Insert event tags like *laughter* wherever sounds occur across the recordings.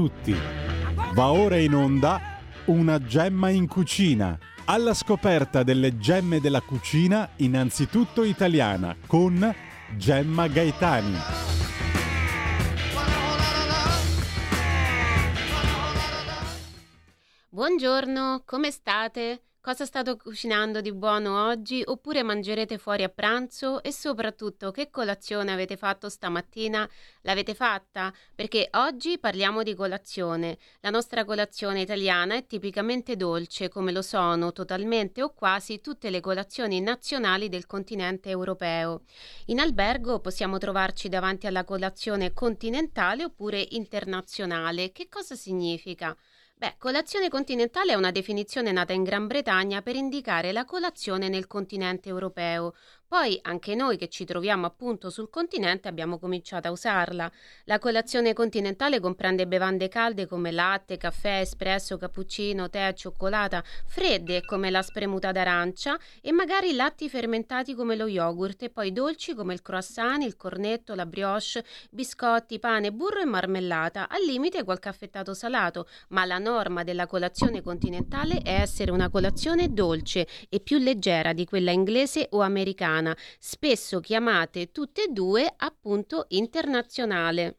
tutti. Va ora in onda una gemma in cucina. Alla scoperta delle gemme della cucina, innanzitutto italiana, con Gemma Gaetani. Buongiorno, come state? Cosa state cucinando di buono oggi? Oppure mangerete fuori a pranzo? E soprattutto, che colazione avete fatto stamattina? L'avete fatta? Perché oggi parliamo di colazione. La nostra colazione italiana è tipicamente dolce, come lo sono totalmente o quasi tutte le colazioni nazionali del continente europeo. In albergo possiamo trovarci davanti alla colazione continentale oppure internazionale. Che cosa significa? Beh, colazione continentale è una definizione nata in Gran Bretagna per indicare la colazione nel continente europeo, poi anche noi che ci troviamo appunto sul continente abbiamo cominciato a usarla. La colazione continentale comprende bevande calde come latte, caffè, espresso, cappuccino, tè, cioccolata, fredde come la spremuta d'arancia e magari latti fermentati come lo yogurt e poi dolci come il croissant, il cornetto, la brioche, biscotti, pane, burro e marmellata, al limite qualche affettato salato, ma la norma della colazione continentale è essere una colazione dolce e più leggera di quella inglese o americana italiana, spesso chiamate tutte e due appunto internazionale.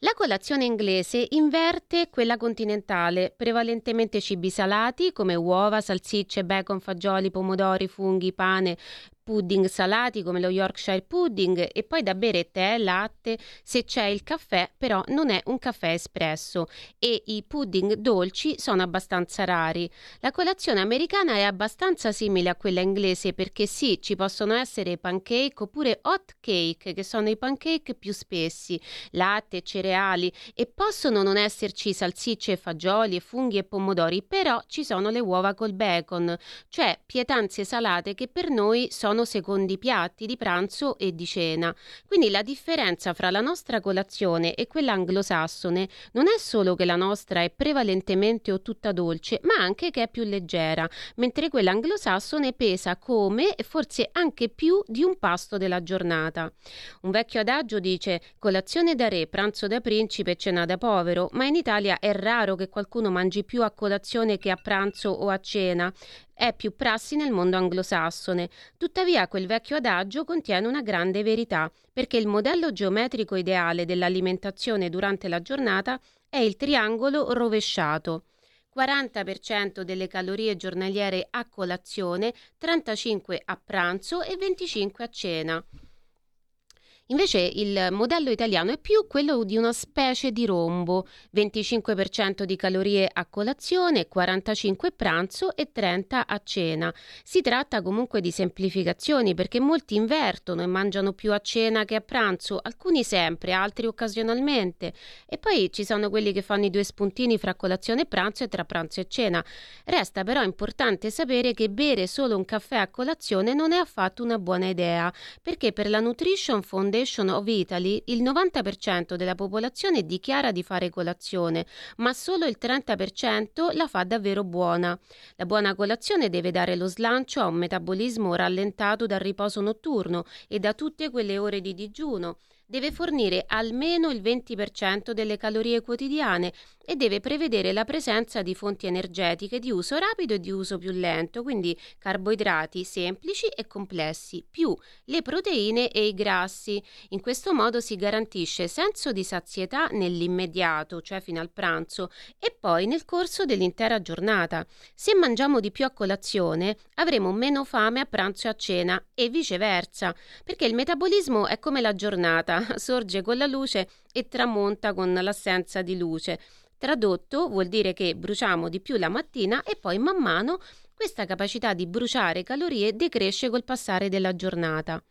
La colazione inglese inverte quella continentale, prevalentemente cibi salati come uova, salsicce, bacon, fagioli, pomodori, funghi, pane, pudding salati come lo Yorkshire pudding e poi da bere tè, latte, se c'è il caffè però non è un caffè espresso e i pudding dolci sono abbastanza rari. La colazione americana è abbastanza simile a quella inglese perché sì, ci possono essere pancake oppure hot cake che sono i pancake più spessi, latte, cereali e possono non esserci salsicce, fagioli funghi e pomodori, però ci sono le uova col bacon, cioè pietanze salate che per noi sono sono secondi piatti di pranzo e di cena. Quindi la differenza fra la nostra colazione e quella anglosassone non è solo che la nostra è prevalentemente o tutta dolce, ma anche che è più leggera, mentre quella anglosassone pesa come e forse anche più di un pasto della giornata. Un vecchio adagio dice colazione da re, pranzo da principe e cena da povero, ma in Italia è raro che qualcuno mangi più a colazione che a pranzo o a cena è più prassi nel mondo anglosassone. Tuttavia quel vecchio adagio contiene una grande verità, perché il modello geometrico ideale dell'alimentazione durante la giornata è il triangolo rovesciato. 40% delle calorie giornaliere a colazione, 35 a pranzo e 25 a cena. Invece il modello italiano è più quello di una specie di rombo, 25% di calorie a colazione, 45 a pranzo e 30 a cena. Si tratta comunque di semplificazioni perché molti invertono e mangiano più a cena che a pranzo, alcuni sempre, altri occasionalmente. E poi ci sono quelli che fanno i due spuntini fra colazione e pranzo e tra pranzo e cena. Resta però importante sapere che bere solo un caffè a colazione non è affatto una buona idea, perché per la Nutrition Foundation Foundation of Italy il 90% della popolazione dichiara di fare colazione, ma solo il 30% la fa davvero buona. La buona colazione deve dare lo slancio a un metabolismo rallentato dal riposo notturno e da tutte quelle ore di digiuno deve fornire almeno il 20% delle calorie quotidiane e deve prevedere la presenza di fonti energetiche di uso rapido e di uso più lento, quindi carboidrati semplici e complessi, più le proteine e i grassi. In questo modo si garantisce senso di sazietà nell'immediato, cioè fino al pranzo, e poi nel corso dell'intera giornata. Se mangiamo di più a colazione, avremo meno fame a pranzo e a cena e viceversa, perché il metabolismo è come la giornata, *laughs* sorge con la luce e tramonta con l'assenza di luce. Tradotto vuol dire che bruciamo di più la mattina e poi man mano questa capacità di bruciare calorie decresce col passare della giornata.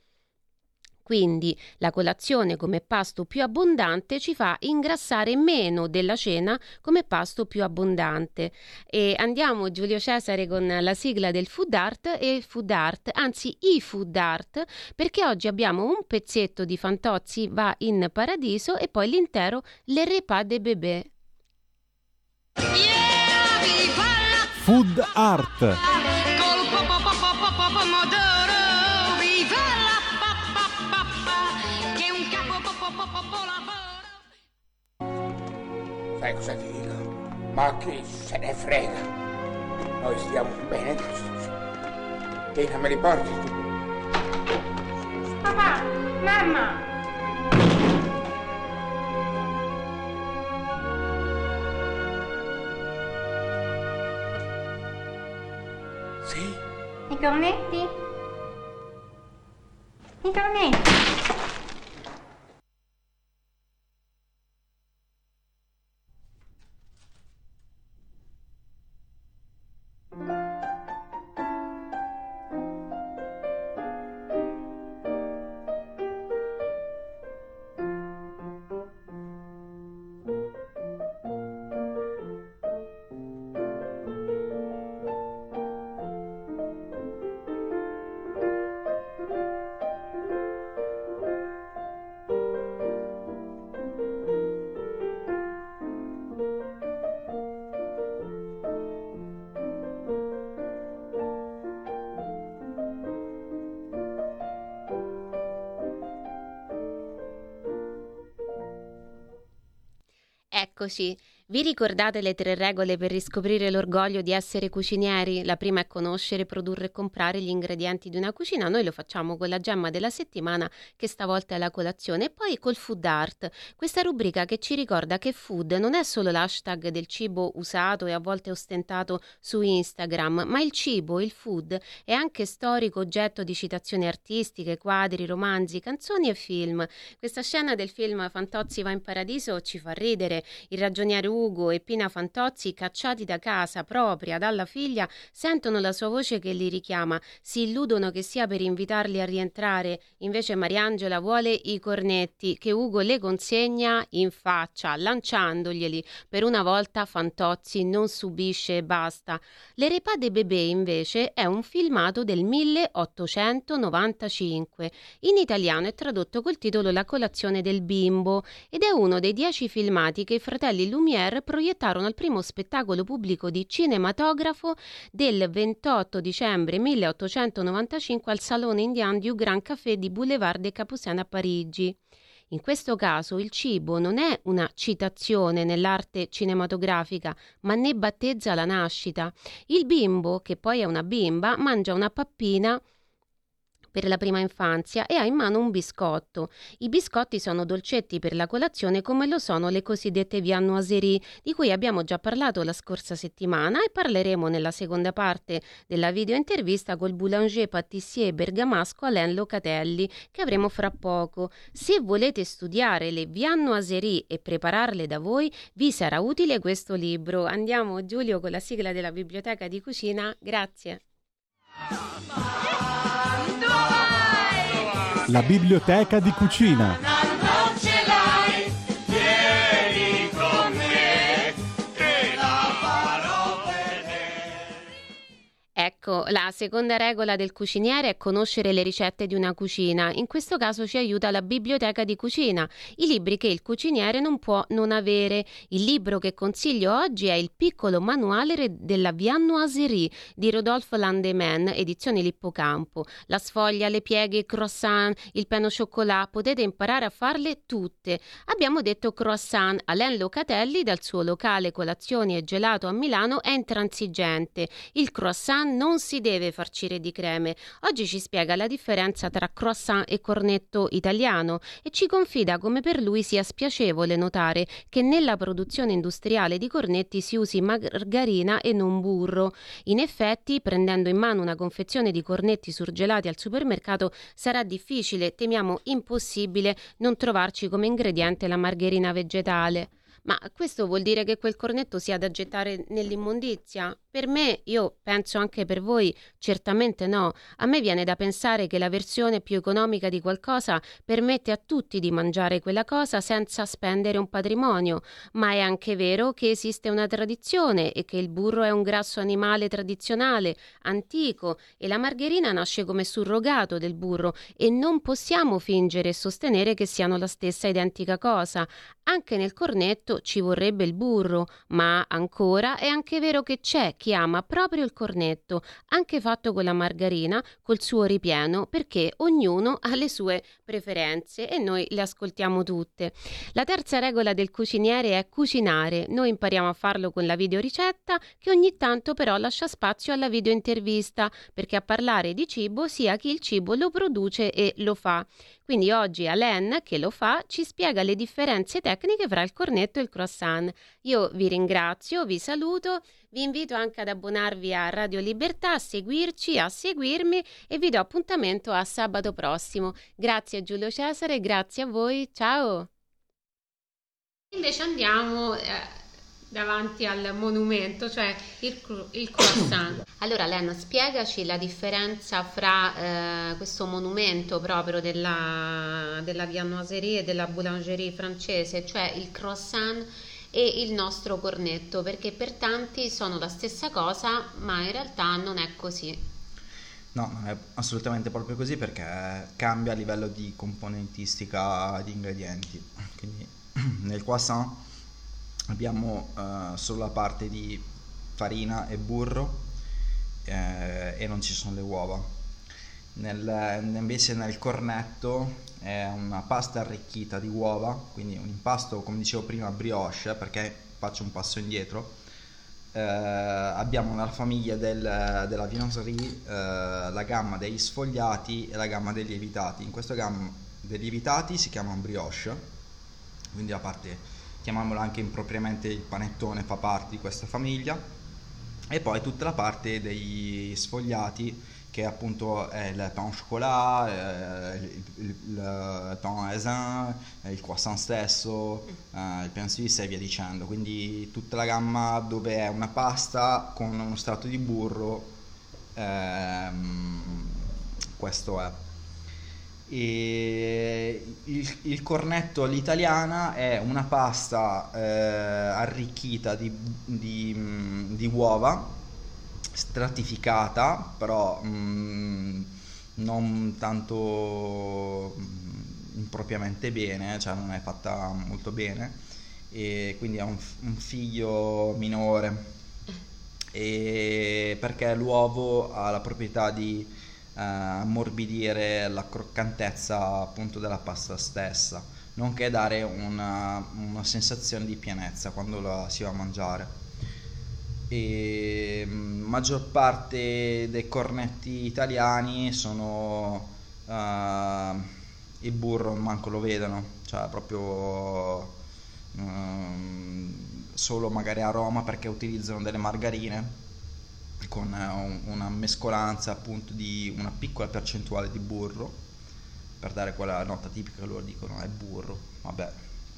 Quindi la colazione come pasto più abbondante ci fa ingrassare meno della cena come pasto più abbondante. E andiamo Giulio Cesare con la sigla del food art e food art, anzi i food art, perché oggi abbiamo un pezzetto di Fantozzi va in paradiso e poi l'intero Le repas de bébé. Food Art. Sai cosa ti dico? Ma chi se ne frega? Noi stiamo bene così. Tina, me li porti tu? Papà, mamma! Sì? I cornetti? I cornetti? っこし vi ricordate le tre regole per riscoprire l'orgoglio di essere cucinieri? La prima è conoscere, produrre e comprare gli ingredienti di una cucina. Noi lo facciamo con la gemma della settimana, che stavolta è la colazione, e poi col food art, questa rubrica che ci ricorda che food non è solo l'hashtag del cibo usato e a volte ostentato su Instagram, ma il cibo, il food, è anche storico oggetto di citazioni artistiche, quadri, romanzi, canzoni e film. Questa scena del film Fantozzi va in paradiso ci fa ridere. Il ragioniere Ugo e Pina Fantozzi, cacciati da casa propria dalla figlia, sentono la sua voce che li richiama, si illudono che sia per invitarli a rientrare, invece Mariangela vuole i cornetti che Ugo le consegna in faccia, lanciandoglieli. Per una volta Fantozzi non subisce e basta. Le de Bébé invece è un filmato del 1895. In italiano è tradotto col titolo La colazione del bimbo ed è uno dei dieci filmati che i fratelli Lumière Lumière proiettarono il primo spettacolo pubblico di cinematografo del 28 dicembre 1895 al Salone Indian du Grand Café di Boulevard des Capucines a Parigi. In questo caso il cibo non è una citazione nell'arte cinematografica, ma ne battezza la nascita. Il bimbo, che poi è una bimba, mangia una pappina per la prima infanzia e ha in mano un biscotto. I biscotti sono dolcetti per la colazione come lo sono le cosiddette viennoiserie di cui abbiamo già parlato la scorsa settimana e parleremo nella seconda parte della video intervista col boulanger patissier bergamasco Alain Locatelli che avremo fra poco. Se volete studiare le viennoiserie e prepararle da voi vi sarà utile questo libro. Andiamo Giulio con la sigla della biblioteca di cucina. Grazie. La biblioteca di cucina. Ecco, la seconda regola del cuciniere è conoscere le ricette di una cucina. In questo caso ci aiuta la biblioteca di cucina, i libri che il cuciniere non può non avere. Il libro che consiglio oggi è Il piccolo manuale della viennoiserie di Rodolphe Landeman, edizione Lippocampo. La sfoglia, le pieghe, il croissant, il peno cioccolato, potete imparare a farle tutte. Abbiamo detto croissant. Alain Locatelli, dal suo locale colazioni e gelato a Milano, è intransigente. Il croissant non non si deve farcire di creme. Oggi ci spiega la differenza tra croissant e cornetto italiano e ci confida come per lui sia spiacevole notare che nella produzione industriale di cornetti si usi margarina e non burro. In effetti, prendendo in mano una confezione di cornetti surgelati al supermercato, sarà difficile, temiamo impossibile, non trovarci come ingrediente la margherina vegetale. Ma questo vuol dire che quel cornetto sia da gettare nell'immondizia? Per me, io penso anche per voi, certamente no. A me viene da pensare che la versione più economica di qualcosa permette a tutti di mangiare quella cosa senza spendere un patrimonio, ma è anche vero che esiste una tradizione e che il burro è un grasso animale tradizionale, antico e la margherina nasce come surrogato del burro e non possiamo fingere e sostenere che siano la stessa identica cosa. Anche nel cornetto ci vorrebbe il burro, ma ancora è anche vero che c'è chi ama proprio il cornetto, anche fatto con la margarina, col suo ripieno, perché ognuno ha le sue preferenze e noi le ascoltiamo tutte. La terza regola del cuciniere è cucinare. Noi impariamo a farlo con la videoricetta, che ogni tanto però lascia spazio alla videointervista, perché a parlare di cibo sia chi il cibo lo produce e lo fa. Quindi oggi Alain, che lo fa, ci spiega le differenze tecniche fra il cornetto e il croissant. Io vi ringrazio, vi saluto, vi invito anche ad abbonarvi a Radio Libertà, a seguirci, a seguirmi e vi do appuntamento a sabato prossimo. Grazie a Giulio Cesare, grazie a voi, ciao! Invece andiamo... Eh davanti al monumento, cioè il, il croissant. *coughs* Allora Len, spiegaci la differenza fra eh, questo monumento proprio della, della viennoiserie e della boulangerie francese, cioè il croissant e il nostro cornetto, perché per tanti sono la stessa cosa, ma in realtà non è così. No, non è assolutamente proprio così perché cambia a livello di componentistica di ingredienti. Quindi *clears throat* nel croissant abbiamo uh, solo la parte di farina e burro eh, e non ci sono le uova. Nel, invece nel cornetto è una pasta arricchita di uova, quindi un impasto come dicevo prima brioche perché faccio un passo indietro. Eh, abbiamo nella famiglia del, della viennoiserie eh, la gamma degli sfogliati e la gamma dei lievitati. In questo gamma dei lievitati si chiama brioche, quindi la parte chiamiamolo anche impropriamente il panettone, fa parte di questa famiglia. E poi tutta la parte degli sfogliati che appunto è il pain au chocolat, eh, il, il, il pain aisin, il croissant stesso, eh, il pain suisse e via dicendo. Quindi tutta la gamma dove è una pasta con uno strato di burro, ehm, questo è. E il, il, cornetto all'italiana è una pasta eh, arricchita di, di, di, uova stratificata però mh, mm, non tanto mh, mm, impropriamente bene cioè non è fatta molto bene e quindi ha un, un figlio minore e perché l'uovo ha la proprietà di eh, ammorbidire la croccantezza appunto della pasta stessa, nonché dare una, una sensazione di pienezza quando la si va a mangiare. E mm, maggior parte dei cornetti italiani sono uh, il burro manco lo vedono, cioè proprio uh, solo magari a Roma perché utilizzano delle margarine con eh, una mescolanza appunto di una piccola percentuale di burro per dare quella nota tipica loro dicono è burro. Vabbè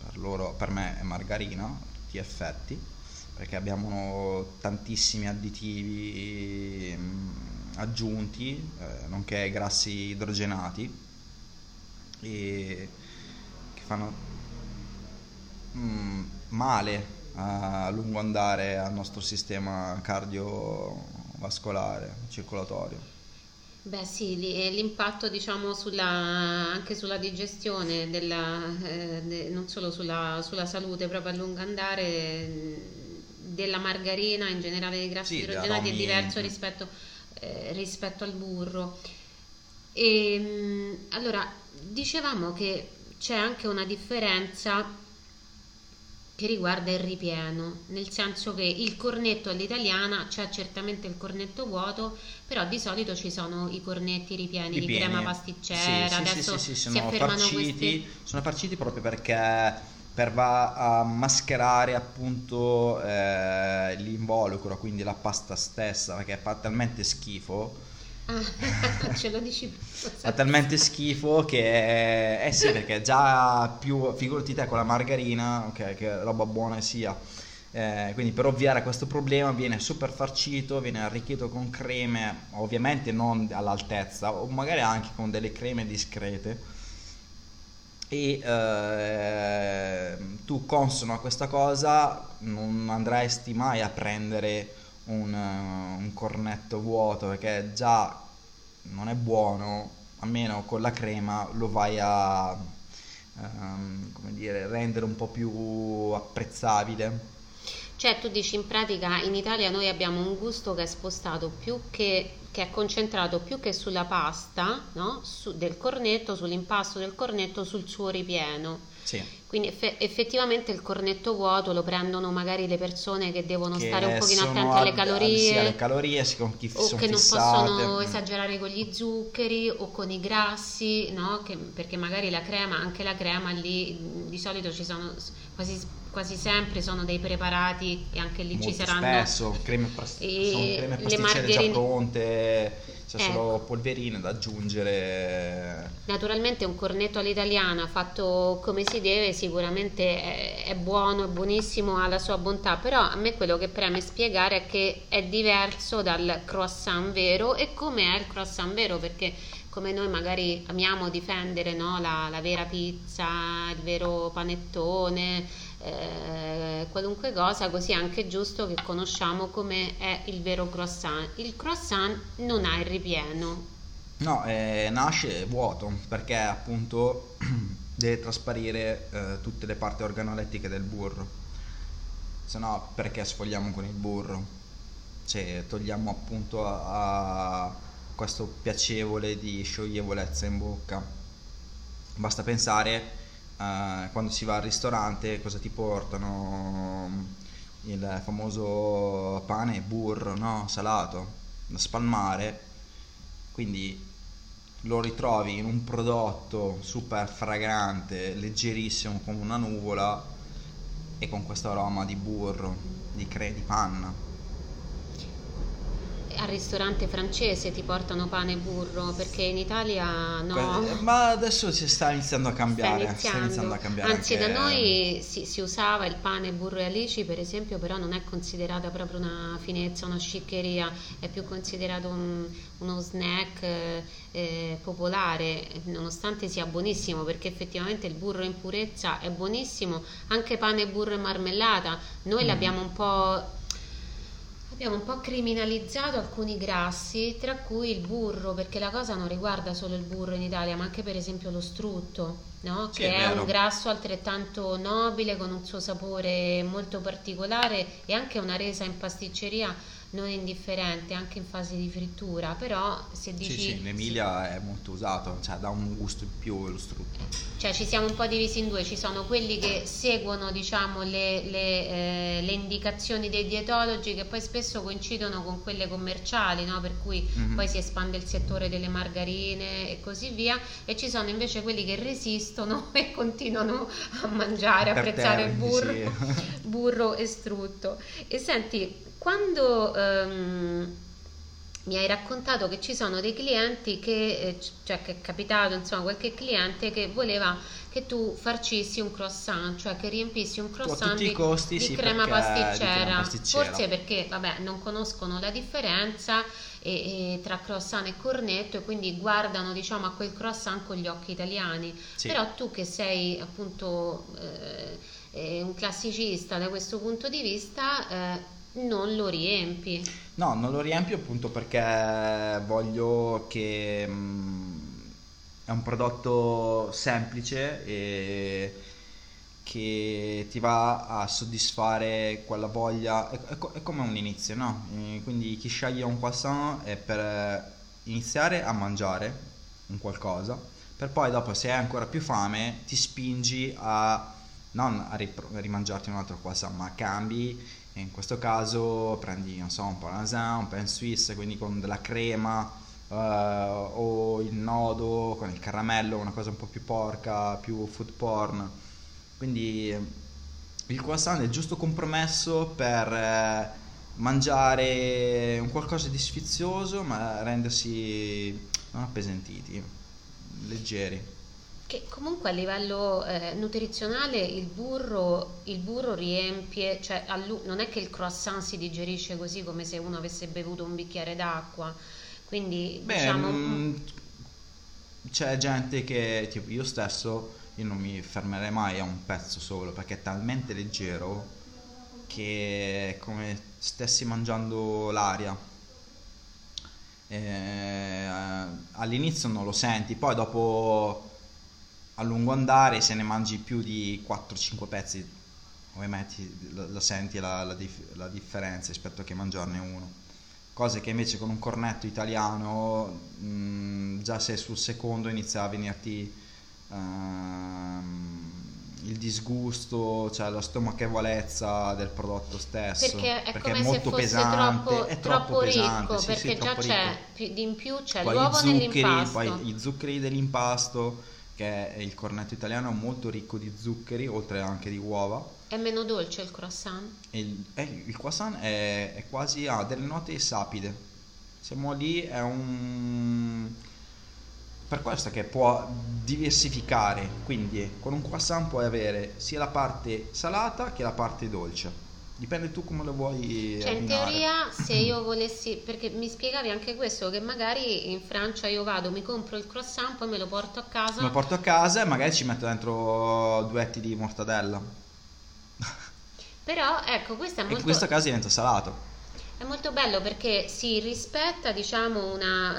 per loro per me è margarina a tutti gli effetti perché abbiamo tantissimi additivi mm, aggiunti eh, nonché grassi idrogenati che fanno mm, male a lungo andare al nostro sistema cardiovascolare, circolatorio. Beh sì, l'impatto diciamo sulla, anche sulla digestione, della, eh, de, non solo sulla, sulla, salute proprio a lungo andare della margarina, in generale dei grassi sì, idrogenati è diverso rispetto, eh, rispetto al burro. E, ehm, allora, dicevamo che c'è anche una differenza che riguarda il ripieno, nel senso che il cornetto all'italiana c'è certamente il cornetto vuoto, però di solito ci sono i cornetti ripieni, ripieni. di crema pasticcera, sì, adesso sì, sì, sì, sono farciti, questi... sono farciti proprio perché per va a mascherare appunto eh, l'involucro, quindi la pasta stessa, perché fa talmente schifo Ah, *laughs* ce lo dici Fa talmente schifo che eh sì, perché già più figurati te con la margarina, ok, che roba buona sia. Eh, quindi per ovviare a questo problema viene super farcito, viene arricchito con creme, ovviamente non all'altezza, o magari anche con delle creme discrete. E eh, tu consono a questa cosa non andresti mai a prendere un, eh, un cornetto vuoto perché già non è buono, almeno con la crema lo vai a um, come dire, rendere un po' più apprezzabile. Cioè tu dici in pratica in Italia noi abbiamo un gusto che è spostato più che, che è concentrato più che sulla pasta no? Su- del cornetto, sull'impasto del cornetto, sul suo ripieno. Sì. Quindi eff- effettivamente il cornetto vuoto lo prendono magari le persone che devono Che stare un pochino attente alle calorie. Alle calorie, si con chi o che non fissate. possono Mm. esagerare con gli zuccheri o con i grassi, no? Che- perché magari la crema, anche la crema lì mh, di solito ci sono quasi, quasi sempre sono dei preparati e anche lì ci Molto saranno spesso creme, pas- sono creme le margherine- già pronte, c'è solo Ecco. polverine da aggiungere. Naturalmente un cornetto all'italiana fatto come si deve sicuramente è, è buono, è buonissimo, ha la sua bontà, però a me quello che preme spiegare è che è diverso dal croissant vero e come è il croissant vero perché come noi magari amiamo difendere no, la, la vera pizza, il vero panettone, eh, qualunque cosa, così è anche giusto che conosciamo come è il vero croissant. Il croissant non ha il ripieno, No, eh, nasce vuoto perché appunto *clears throat* deve trasparire eh, tutte le parti organolettiche del burro. Se no, perché sfogliamo con il burro? Cioè, togliamo appunto a, a questo piacevole di scioglievolezza in bocca. Basta pensare quando si va al ristorante cosa ti portano il famoso pane burro, no? Salato da spalmare quindi lo ritrovi in un prodotto super fragrante, leggerissimo come una nuvola e con questo aroma di burro, di cre di panna. Al ristorante francese ti portano pane e burro perché in Italia no. Ma adesso si sta iniziando a cambiare, iniziando. sta iniziando a cambiare Anzi, anche- da noi si, si usava il pane burro e alici, per esempio, però non è considerata proprio una finezza, una sciccheria, è più considerato un- uno snack eh, eh, popolare, nonostante sia buonissimo, perché effettivamente il burro in purezza è buonissimo, anche pane, burro e marmellata. Noi Mm. l'abbiamo un po'. Abbiamo un po' criminalizzato alcuni grassi, tra cui il burro, perché la cosa non riguarda solo il burro in Italia, ma anche per esempio lo strutto, no? Sì, che è è, un grasso altrettanto nobile, con un suo sapore molto particolare e anche una resa in pasticceria non indifferente, anche in fase di frittura, però se Sì, dici... sì, in Emilia è molto usato, cioè dà un gusto in più lo strutto. Cioè ci siamo un po' divisi in due, ci sono quelli che seguono diciamo, le, le, eh, le indicazioni dei dietologi che poi spesso coincidono con quelle commerciali, no? per cui Mhm. poi si espande il settore delle margarine e così via, e ci sono invece quelli che resistono *laughs* e continuano a mangiare, a apprezzare il burro, sì. *laughs* burro e strutto. E senti, quando... ehm, mi hai raccontato che ci sono dei clienti che, eh, cioè che è capitato, insomma, qualche cliente che voleva che tu farcissi un croissant, cioè che riempissi un croissant di, costi, di sì, crema, di pasticcera. crema pasticcera. Forse perché, vabbè, non conoscono la differenza e- e tra croissant e cornetto e quindi guardano, diciamo, a quel croissant con gli occhi italiani. Sì. Però tu che sei appunto eh, eh, un classicista da questo punto di vista, eh, non lo riempi. No, non lo riempio appunto perché voglio che mm, è un prodotto semplice e che ti va a soddisfare quella voglia, è, è è come un inizio, no? E quindi chi sceglie un croissant è per iniziare a mangiare un qualcosa, per poi dopo se hai ancora più fame ti spingi a non a ripro- a rimangiarti un altro croissant, ma cambi e in questo caso prendi, non so, un parmesan, un pain suisse, quindi con della crema eh, o il nodo con il caramello, una cosa un po' più porca, più food porn. Quindi il croissant è il giusto compromesso per eh, mangiare un qualcosa di sfizioso ma rendersi non appesantiti, leggeri. Che comunque a livello eh, nutrizionale il burro, il burro riempie, cioè a lu- non è che il croissant si digerisce così come se uno avesse bevuto un bicchiere d'acqua, quindi Beh, diciamo... mm, c'è gente che, tipo io stesso, io non mi fermerei mai a un pezzo solo perché è talmente leggero che è come stessi mangiando l'aria. Eh, all'inizio non lo senti, poi dopo a lungo andare se ne mangi più di 4-5 pezzi ovviamente lo, lo senti la, la, dif- la, differenza rispetto a che mangiarne uno. Cose che invece con un cornetto italiano, mh, già se sul secondo inizia a venirti uh, il disgusto, cioè la stomachevolezza del prodotto stesso. Perché è, perché è molto pesante, troppo, è troppo, troppo pesante, ricco, sì, perché sì, già c'è ricco. di in più c'è poi l'uovo zuccheri, nell'impasto. Poi i zuccheri dell'impasto, che è il cornetto italiano, molto ricco di zuccheri, oltre anche di uova. È meno dolce il croissant? Il, eh, il croissant è, è quasi ha delle note sapide. Siamo lì, è un per questo che può diversificare, quindi con un croissant puoi avere sia la parte salata che la parte dolce. Dipende tu come lo vuoi Cioè, in abbinare. teoria, se io volessi, perché mi spiegavi anche questo, che magari in Francia io vado, mi compro il croissant, poi me lo porto a casa. Lo porto a casa e magari ci metto dentro due etti di mortadella. Però, ecco, questo è E molto... in questo caso diventa salato. È molto bello perché si rispetta, diciamo, una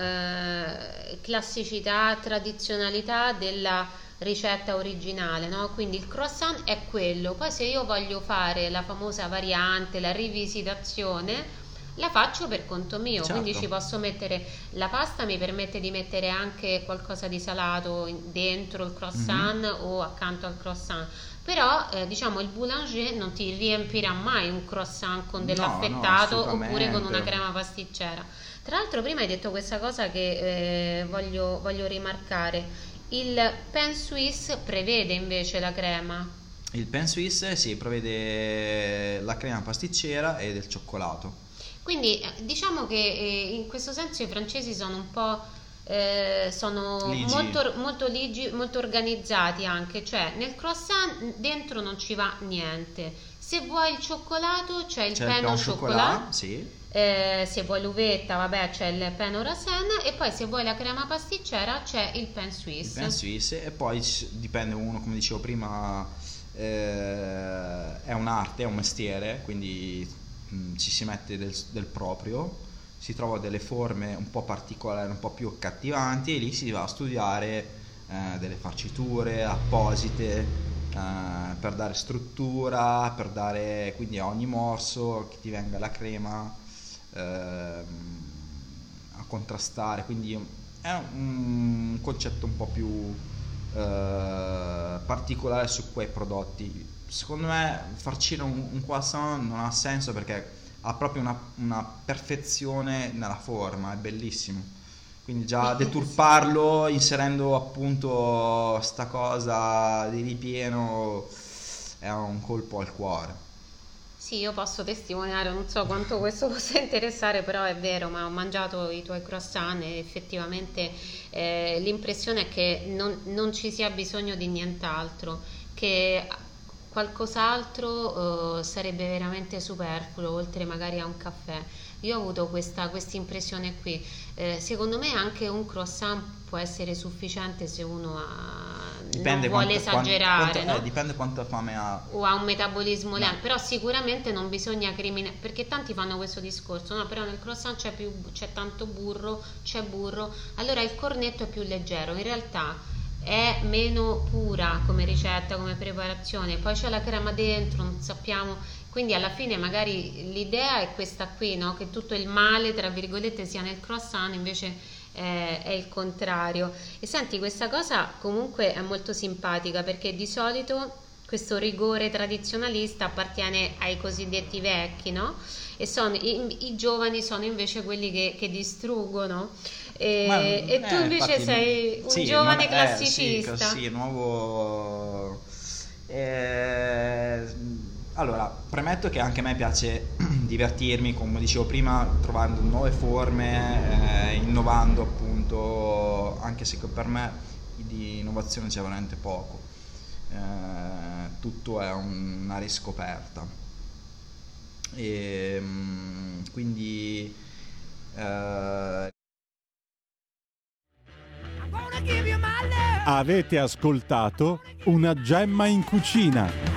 eh, classicità, tradizionalità della ricetta originale, no? Quindi il croissant è quello. Poi se io voglio fare la famosa variante, la rivisitazione, la faccio per conto mio, Certo. quindi ci posso mettere la pasta, mi permette di mettere anche qualcosa di salato dentro il croissant Mhm. o accanto al croissant. Però eh, diciamo il boulanger non ti riempirà mai un croissant con No, dell'affettato no, oppure con una crema pasticcera. Tra l'altro prima hai detto questa cosa che eh, voglio, voglio rimarcare. Il pain suisse prevede invece la crema. Il pain suisse si prevede la crema pasticcera e del cioccolato. Quindi eh, diciamo che eh, in questo senso i francesi sono un po' eh, sono Ligi. molto, molto ligi, molto organizzati anche, cioè nel croissant dentro non ci va niente. Se vuoi il cioccolato c'è il C'è au pain chocolat, chocolat, sì. Eh, se vuoi l'uvetta vabbè c'è il pain au raisin e poi se vuoi la crema pasticcera c'è il Il suisse. pain suisse e poi dipende uno, come dicevo prima, eh, è un'arte, è un mestiere, quindi mh, ci si mette del, del proprio, si trovano delle forme un po' particolari, un po' più accattivanti e lì si va a studiare eh, delle farciture apposite eh, per dare struttura, per dare quindi a ogni morso che ti venga la crema a contrastare, quindi è un concetto un po' più eh, particolare su quei prodotti. Secondo me farcire un, un croissant non ha senso perché ha proprio una, una perfezione nella forma, è bellissimo. Quindi già *laughs* deturparlo inserendo appunto sta cosa di ripieno è un colpo al cuore. Sì, io posso testimoniare, non so quanto questo *laughs* possa interessare, però è vero, ma ho mangiato i tuoi croissant e effettivamente eh, l'impressione è che non, non ci sia bisogno di nient'altro, che qualcos'altro eh, sarebbe veramente superfluo, oltre magari a un caffè. Io ho avuto questa impressione qui. Eh, secondo me anche un croissant può essere sufficiente se uno ha, non vuole quanto- esagerare, quanto- eh, no? dipende quanta fame ha. o ha un metabolismo lento, però sicuramente non bisogna criminare, perché tanti fanno questo discorso, no, però nel croissant c'è, più, c'è tanto burro, c'è burro, allora il cornetto è più leggero, in realtà è meno pura come ricetta, come preparazione, poi c'è la crema dentro, non sappiamo, quindi alla fine magari l'idea è questa qui, no? che tutto il male, tra virgolette, sia nel croissant, invece eh, è il contrario. E senti, questa cosa comunque è molto simpatica perché di solito questo rigore tradizionalista appartiene ai cosiddetti vecchi, no? E sono, i, i giovani sono invece quelli che, che distruggono. E, Ma, e tu eh, invece infatti, sei un sì, giovane eh, classicista. sì, sì, nuovo. eh, allora, premetto che anche a me piace *clears throat* divertirmi, come dicevo prima, trovando nuove forme, eh, innovando appunto, anche se per me di innovazione c'è veramente poco. Eh, tutto è un- una riscoperta. E, mm, quindi eh, Avete ascoltato una gemma in cucina.